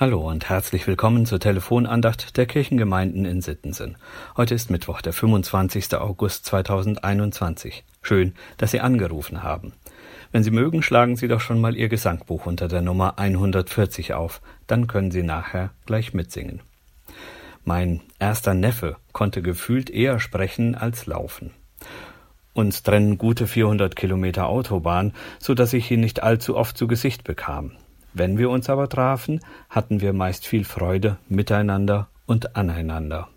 Hallo und herzlich willkommen zur Telefonandacht der Kirchengemeinden in Sittensen. Heute ist Mittwoch, der 25. August 2021. Schön, dass Sie angerufen haben. Wenn Sie mögen, schlagen Sie doch schon mal Ihr Gesangbuch unter der Nummer 140 auf, dann können Sie nachher gleich mitsingen. Mein erster Neffe konnte gefühlt eher sprechen als laufen. Uns trennen gute 400 Kilometer Autobahn, so dass ich ihn nicht allzu oft zu Gesicht bekam. Wenn wir uns aber trafen, hatten wir meist viel Freude miteinander und aneinander.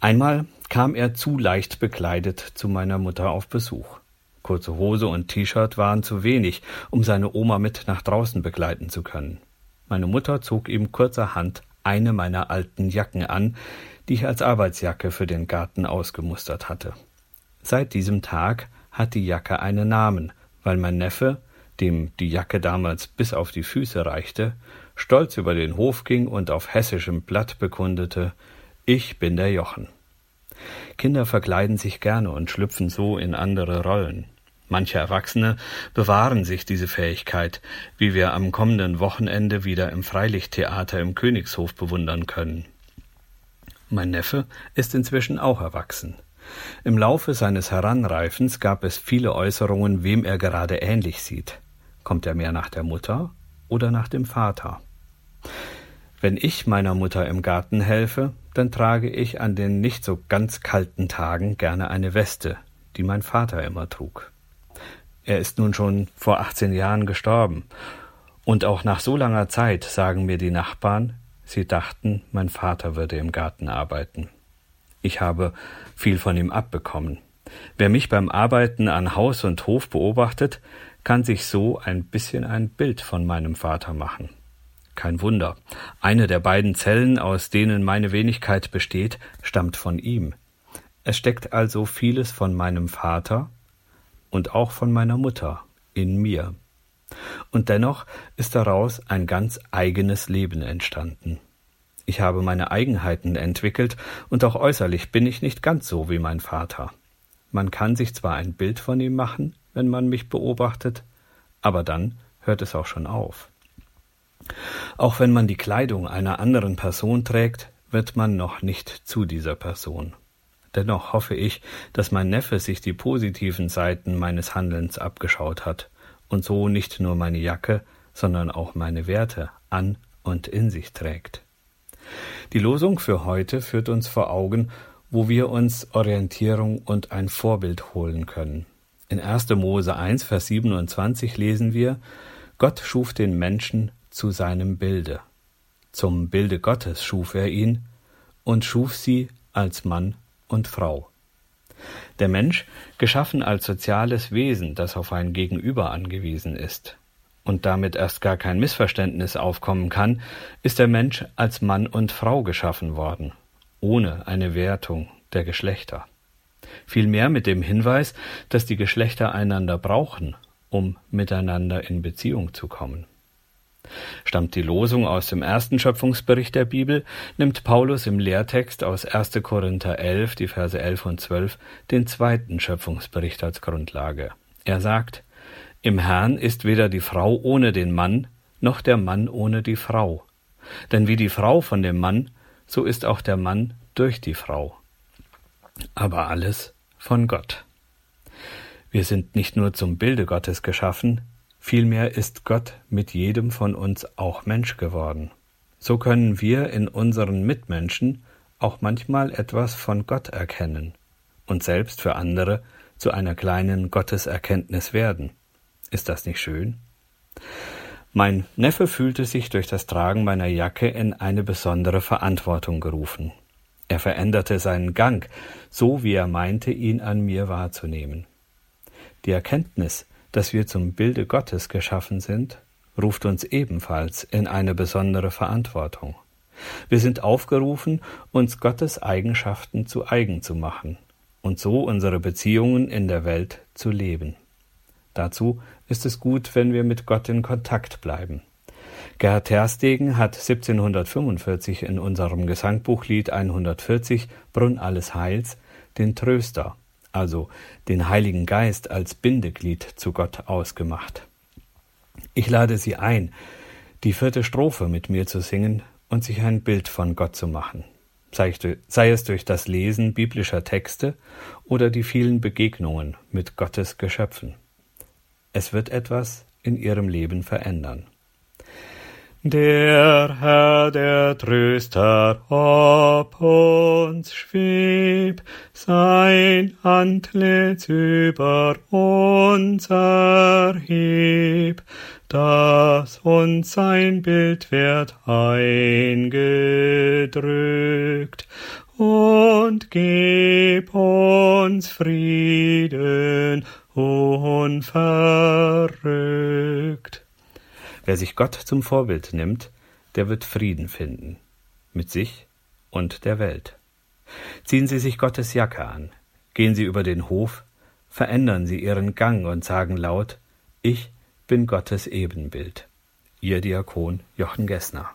Einmal kam er zu leicht bekleidet zu meiner Mutter auf Besuch. Kurze Hose und T-Shirt waren zu wenig, um seine Oma mit nach draußen begleiten zu können. Meine Mutter zog ihm kurzerhand eine meiner alten Jacken an, die ich als Arbeitsjacke für den Garten ausgemustert hatte. Seit diesem Tag hat die Jacke einen Namen, weil mein Neffe, dem die Jacke damals bis auf die Füße reichte, stolz über den Hof ging und auf hessischem Blatt bekundete Ich bin der Jochen. Kinder verkleiden sich gerne und schlüpfen so in andere Rollen. Manche Erwachsene bewahren sich diese Fähigkeit, wie wir am kommenden Wochenende wieder im Freilichttheater im Königshof bewundern können. Mein Neffe ist inzwischen auch erwachsen. Im Laufe seines Heranreifens gab es viele Äußerungen, wem er gerade ähnlich sieht. Kommt er mehr nach der Mutter oder nach dem Vater? Wenn ich meiner Mutter im Garten helfe, dann trage ich an den nicht so ganz kalten Tagen gerne eine Weste, die mein Vater immer trug. Er ist nun schon vor 18 Jahren gestorben, und auch nach so langer Zeit sagen mir die Nachbarn, sie dachten, mein Vater würde im Garten arbeiten. Ich habe viel von ihm abbekommen. Wer mich beim Arbeiten an Haus und Hof beobachtet, kann sich so ein bisschen ein Bild von meinem Vater machen. Kein Wunder. Eine der beiden Zellen, aus denen meine Wenigkeit besteht, stammt von ihm. Es steckt also vieles von meinem Vater und auch von meiner Mutter in mir. Und dennoch ist daraus ein ganz eigenes Leben entstanden. Ich habe meine Eigenheiten entwickelt, und auch äußerlich bin ich nicht ganz so wie mein Vater. Man kann sich zwar ein Bild von ihm machen, wenn man mich beobachtet, aber dann hört es auch schon auf. Auch wenn man die Kleidung einer anderen Person trägt, wird man noch nicht zu dieser Person. Dennoch hoffe ich, dass mein Neffe sich die positiven Seiten meines Handelns abgeschaut hat und so nicht nur meine Jacke, sondern auch meine Werte an und in sich trägt. Die Losung für heute führt uns vor Augen, wo wir uns Orientierung und ein Vorbild holen können. In 1. Mose 1, Vers 27 lesen wir, Gott schuf den Menschen zu seinem Bilde. Zum Bilde Gottes schuf er ihn und schuf sie als Mann und Frau. Der Mensch, geschaffen als soziales Wesen, das auf ein Gegenüber angewiesen ist, und damit erst gar kein Missverständnis aufkommen kann, ist der Mensch als Mann und Frau geschaffen worden, ohne eine Wertung der Geschlechter vielmehr mit dem Hinweis, dass die Geschlechter einander brauchen, um miteinander in Beziehung zu kommen. Stammt die Losung aus dem ersten Schöpfungsbericht der Bibel, nimmt Paulus im Lehrtext aus 1. Korinther 11, die Verse 11 und 12, den zweiten Schöpfungsbericht als Grundlage. Er sagt, Im Herrn ist weder die Frau ohne den Mann, noch der Mann ohne die Frau. Denn wie die Frau von dem Mann, so ist auch der Mann durch die Frau aber alles von Gott. Wir sind nicht nur zum Bilde Gottes geschaffen, vielmehr ist Gott mit jedem von uns auch Mensch geworden. So können wir in unseren Mitmenschen auch manchmal etwas von Gott erkennen und selbst für andere zu einer kleinen Gotteserkenntnis werden. Ist das nicht schön? Mein Neffe fühlte sich durch das Tragen meiner Jacke in eine besondere Verantwortung gerufen. Er veränderte seinen Gang, so wie er meinte, ihn an mir wahrzunehmen. Die Erkenntnis, dass wir zum Bilde Gottes geschaffen sind, ruft uns ebenfalls in eine besondere Verantwortung. Wir sind aufgerufen, uns Gottes Eigenschaften zu eigen zu machen und so unsere Beziehungen in der Welt zu leben. Dazu ist es gut, wenn wir mit Gott in Kontakt bleiben. Gerhard Terstegen hat 1745 in unserem Gesangbuchlied 140 Brunn alles Heils den Tröster, also den Heiligen Geist als Bindeglied zu Gott ausgemacht. Ich lade Sie ein, die vierte Strophe mit mir zu singen und sich ein Bild von Gott zu machen, sei, sei es durch das Lesen biblischer Texte oder die vielen Begegnungen mit Gottes Geschöpfen. Es wird etwas in ihrem Leben verändern. Der Herr, der Tröster, ob uns schweb, sein Antlitz über uns erheb, dass uns sein Bild wird eingedrückt, und gib uns Frieden unverrückt. Wer sich Gott zum Vorbild nimmt, der wird Frieden finden, mit sich und der Welt. Ziehen Sie sich Gottes Jacke an, gehen Sie über den Hof, verändern Sie Ihren Gang und sagen laut, ich bin Gottes Ebenbild. Ihr Diakon Jochen Gessner.